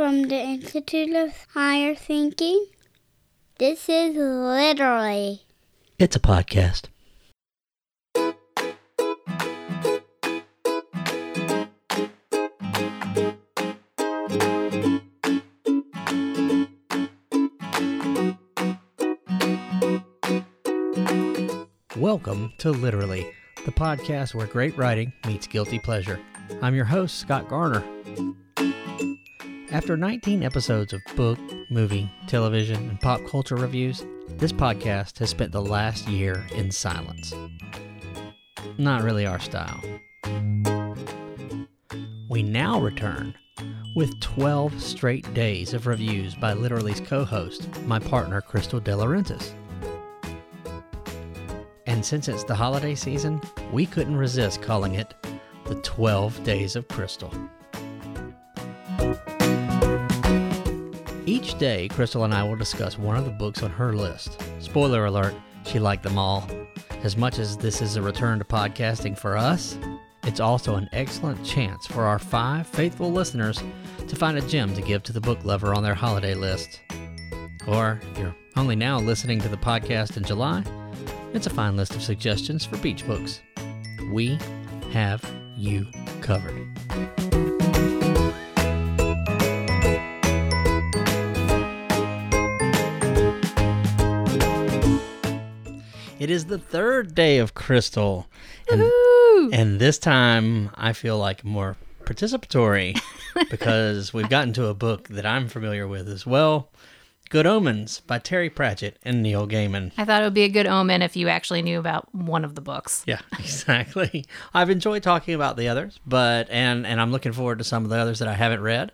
from the Institute of Higher Thinking. This is literally. It's a podcast. Welcome to Literally, the podcast where great writing meets guilty pleasure. I'm your host, Scott Garner. After 19 episodes of book, movie, television, and pop culture reviews, this podcast has spent the last year in silence. Not really our style. We now return with 12 straight days of reviews by Literally's co host, my partner, Crystal De Laurentiis. And since it's the holiday season, we couldn't resist calling it the 12 Days of Crystal. Day, Crystal and I will discuss one of the books on her list. Spoiler alert, she liked them all. As much as this is a return to podcasting for us, it's also an excellent chance for our five faithful listeners to find a gem to give to the book lover on their holiday list. Or, if you're only now listening to the podcast in July, it's a fine list of suggestions for beach books. We have you covered. It is the third day of Crystal. And, and this time I feel like more participatory because we've gotten to a book that I'm familiar with as well. Good Omens by Terry Pratchett and Neil Gaiman. I thought it would be a good omen if you actually knew about one of the books. Yeah, exactly. I've enjoyed talking about the others, but and and I'm looking forward to some of the others that I haven't read.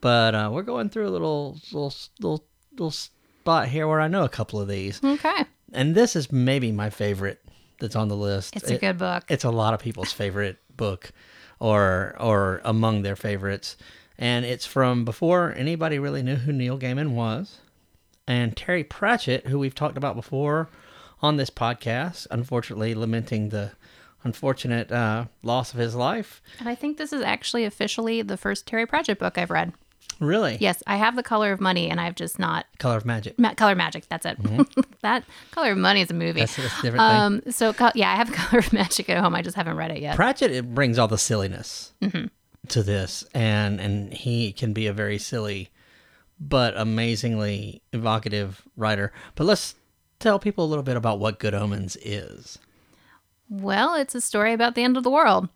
But uh, we're going through a little little little little spot here where I know a couple of these, Okay. And this is maybe my favorite that's on the list. It's a It- good book. It's a lot of people's favorite book, or or among their favorites, and it's from before anybody really knew who Neil Gaiman was, and Terry Pratchett, who we've talked about before on this podcast, unfortunately lamenting the unfortunate uh, loss of his life. And I think this is actually officially the first Terry Pratchett book I've read. Really, Yes, I have The Color of Money, and I've just not. Color of Magic. Ma- Color Magic, that's it. that Color of Money is a movie. Mm-hmm. That's, that's a different thing. um, so, co- yeah, I have Color of Magic at home. I just haven't read it yet. Pratchett it brings all the silliness Mm-hmm. to this, and and he can be a very silly, but amazingly evocative writer. But let's tell people a little bit about what Good Omens is. Well, it's a story about the end of the world.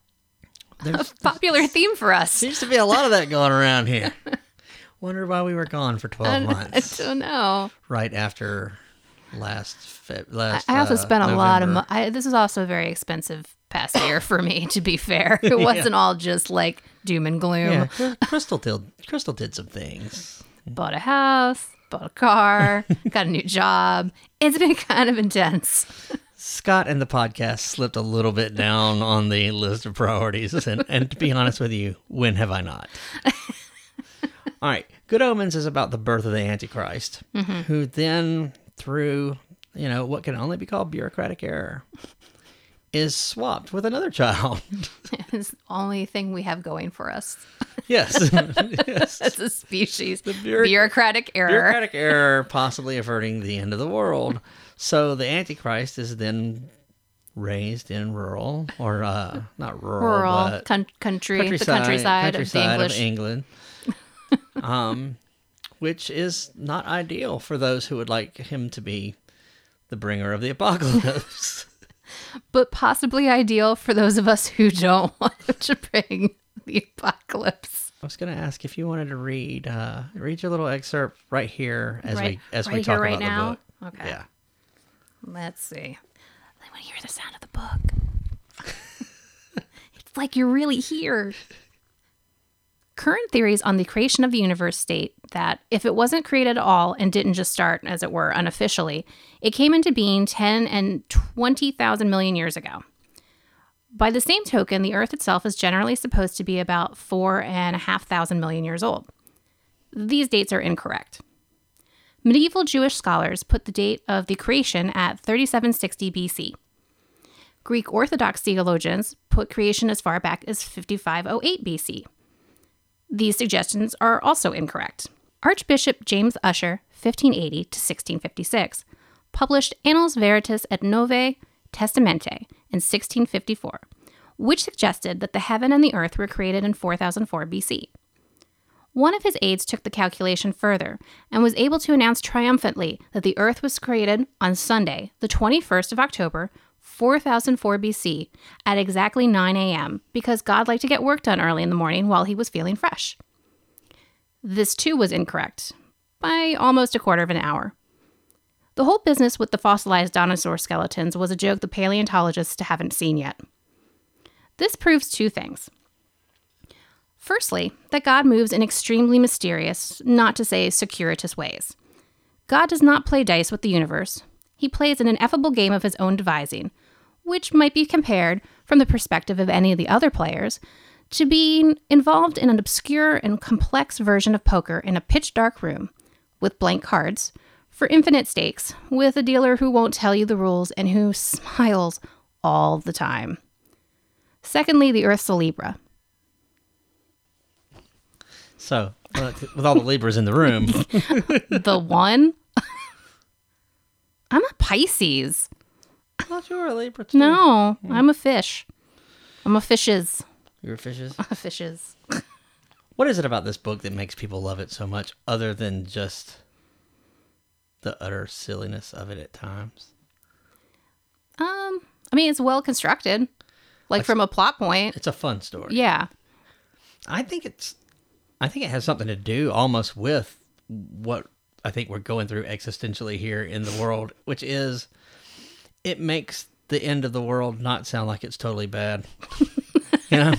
There's Popular theme for us. seems to be a lot of that going around here. Wonder why we were gone for twelve I months, don't know. right after last Fe- last. I also uh, spent a lot of. November. Mo- I, this is also a very expensive past year for me. To be fair, it wasn't all just like doom and gloom. Yeah, Crystal did. Crystal did some things. Bought a house, bought a car, got a new job. It's been kind of intense. Scott and the podcast slipped a little bit down on the list of priorities. And, and to be honest with you, when have I not? All right. Good Omens is about the birth of the Antichrist, who then, through, you know, what can only be called bureaucratic error, is swapped with another child. It's the only thing we have going for us yes. yes. as a species. bureauc- bureaucratic error. Bureaucratic error, possibly averting the end of the world. So the Antichrist is then raised in rural, or uh, not rural, Rural but coun- country, the countryside, of the countryside English. England, um, which is not ideal for those who would like him to be the bringer of the apocalypse. but possibly ideal for those of us who don't want to bring the apocalypse. I was going to ask if you wanted to read uh, read your little excerpt right here as Right- we as we talk right about now? the book. Okay. Yeah. Let's see. I want to hear the sound of the book. it's like you're really here. Current theories on the creation of the universe state that if it wasn't created at all and didn't just start, as it were, unofficially, it came into being 10 and 20,000 million years ago. By the same token, the Earth itself is generally supposed to be about four and a half thousand million years old. These dates are incorrect. Medieval Jewish scholars put the date of the creation at 3760 BC. Greek Orthodox theologians put creation as far back as 5508 BC. These suggestions are also incorrect. Archbishop James Usher, 1580 to 1656, published Annales Veteris et Novi Testamenti in 1654, which suggested that the heaven and the earth were created in 4004 BC. One of his aides took the calculation further and was able to announce triumphantly that the earth was created on Sunday, the 21st of October, 4004 BC, at exactly 9 a.m., because God liked to get work done early in the morning while he was feeling fresh. This too was incorrect by almost a quarter of an hour. The whole business with the fossilized dinosaur skeletons was a joke the paleontologists haven't seen yet. This proves two things. Firstly, that God moves in extremely mysterious, not to say circuitous ways. God does not play dice with the universe. He plays an ineffable game of his own devising, which might be compared, from the perspective of any of the other players, to being involved in an obscure and complex version of poker in a pitch dark room, with blank cards, for infinite stakes, with a dealer who won't tell you the rules and who smiles all the time. Secondly, the Earth's a Libra. So, with all the Libras in the room, the one? I'm a Pisces. I thought you were a Libra too. No, I'm a fish. I'm a fishes. You're fishes. A fishes. What is it about this book that makes people love it so much, other than just the utter silliness of it at times? Um, I mean, it's well constructed, like from a plot point. It's a fun story. Yeah. I think it's I think it has something to do almost with what I think we're going through existentially here in the world, which is it makes the end of the world not sound like it's totally bad. you know,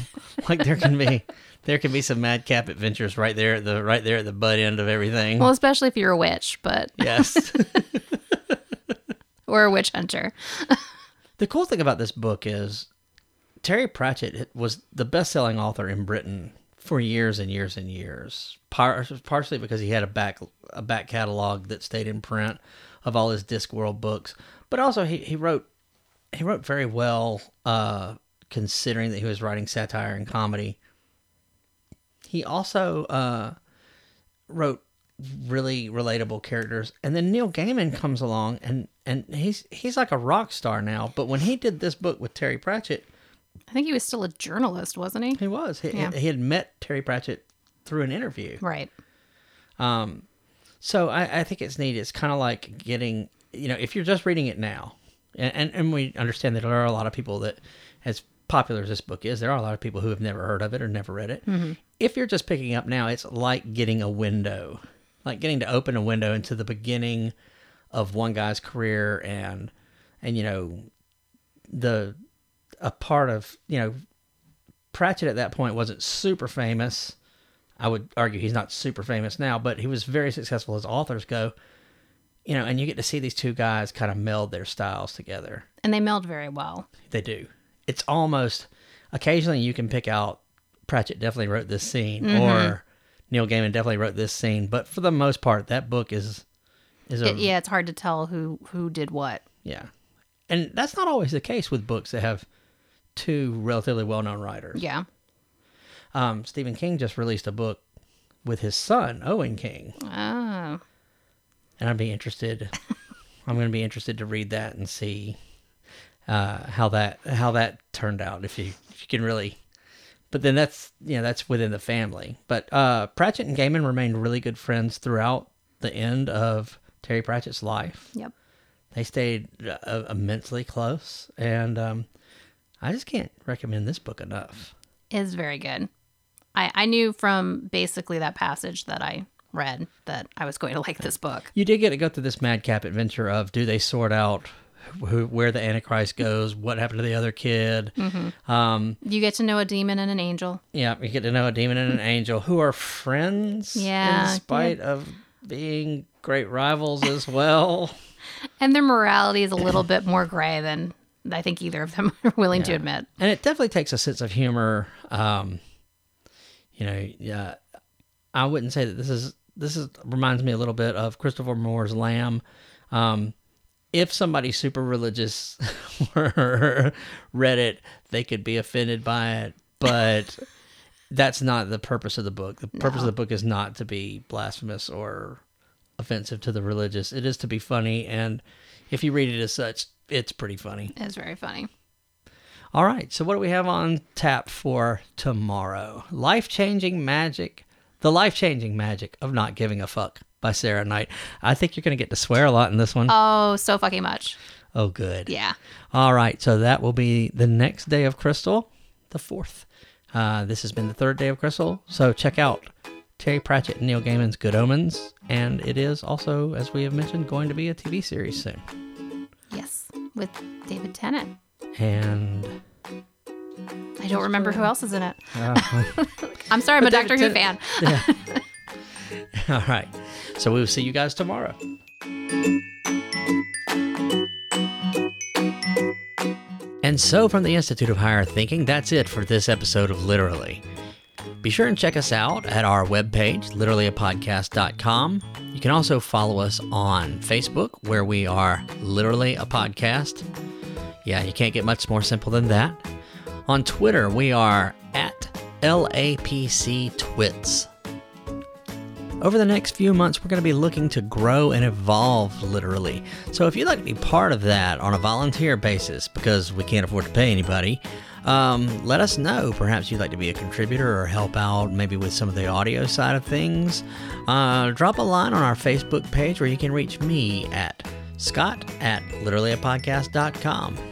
like there can be there can be some madcap adventures right there at the right there at the butt end of everything. Well, especially if you're a witch, but yes. or a witch hunter. the cool thing about this book is Terry Pratchett was the best-selling author in Britain for years and years and years. Par- partially because he had a back a back catalog that stayed in print of all his Discworld books, but also he, he wrote he wrote very well uh, considering that he was writing satire and comedy. He also uh, wrote really relatable characters, and then Neil Gaiman comes along and and he's he's like a rock star now. But when he did this book with Terry Pratchett, I think he was still a journalist, wasn't he? he was he, Yeah. he had met Terry Pratchett through an interview. Right. Um, so I, I think it's neat. It's kind of like getting, you know, if you're just reading it now, and, and, and we understand that there are a lot of people that, as popular as this book is, there are a lot of people who have never heard of it or never read it. Mm-hmm. If you're just picking up now, it's like getting a window, like getting to open a window into the beginning of one guy's career and, and, you know, the, a part of, you know, Pratchett at that point wasn't super famous. I would argue he's not super famous now, but he was very successful as authors go. You know, and you get to see these two guys kind of meld their styles together. And they meld very well. They do. It's almost occasionally you can pick out Pratchett definitely wrote this scene or Neil Gaiman definitely wrote this scene, but for the most part, that book is is a It- yeah, it's hard to tell who who did what. yeah, and that's not always the case with books that have two relatively well known writers. Yeah. Um, Stephen King just released a book with his son Owen King. Oh. And I'd be interested. I'm going to be interested to read that and see uh, how that how that turned out. If you if you can really, but then that's you know that's within the family. But uh, Pratchett and Gaiman remained really good friends throughout the end of Terry Pratchett's life. Yep. They stayed uh, immensely close, and um, I just can't recommend this book enough. It's very good. I I knew from basically that passage that I read that I was going to like this book. You did get to go through this madcap adventure of do they sort out who, where the Antichrist goes, what happened to the other kid. Um, You get to know a demon and an angel. yeah, you get to know a demon and an angel who are friends Yeah, in spite of being great rivals as well. And their morality is a little bit more gray than I think either of them are willing to admit. and it definitely takes a sense of humor. Um, you know, yeah, I wouldn't say that this is this is reminds me a little bit of Christopher Moore's Lamb. Um, if somebody super religious were read it, they could be offended by it, but that's not the purpose of the book. The purpose of the book is not to be blasphemous or offensive to the religious. It is to be funny, and if you read it as such, it's pretty funny. It's very funny. All right, so what do we have on tap for tomorrow? Life changing magic, the life changing magic of not giving a fuck by Sarah Knight. I think you're going to get to swear a lot in this one. Oh, so fucking much. oh, good. Yeah. All right, so that will be the next day of Crystal, the fourth. Uh, this has been the third day of Crystal, so check out Terry Pratchett and Neil Gaiman's Good Omens, and it is also, as we have mentioned, going to be a TV series soon. Yes. With David Tennant. And I don't remember who else is in it. uh, I'm sorry, I'm a Doctor Who fan. yeah. All right, so we will see you guys tomorrow. And so, from the Institute of Higher Thinking, that's it for this episode of Literally. Be sure and check us out at our webpage, literallyapodcast.com. You can also follow us on Facebook, where we are Literally a Podcast. Yeah, you can't get much more simple than that. On Twitter, we are at LAPC Twits. Over the next few months, we're going to be looking to grow and evolve literally. So if you'd like to be part of that on a volunteer basis, because we can't afford to pay anybody, um, let us know. Perhaps you'd like to be a contributor or help out maybe with some of the audio side of things. Uh, drop a line on our Facebook page where you can reach me at scott at literallyapodcast.com.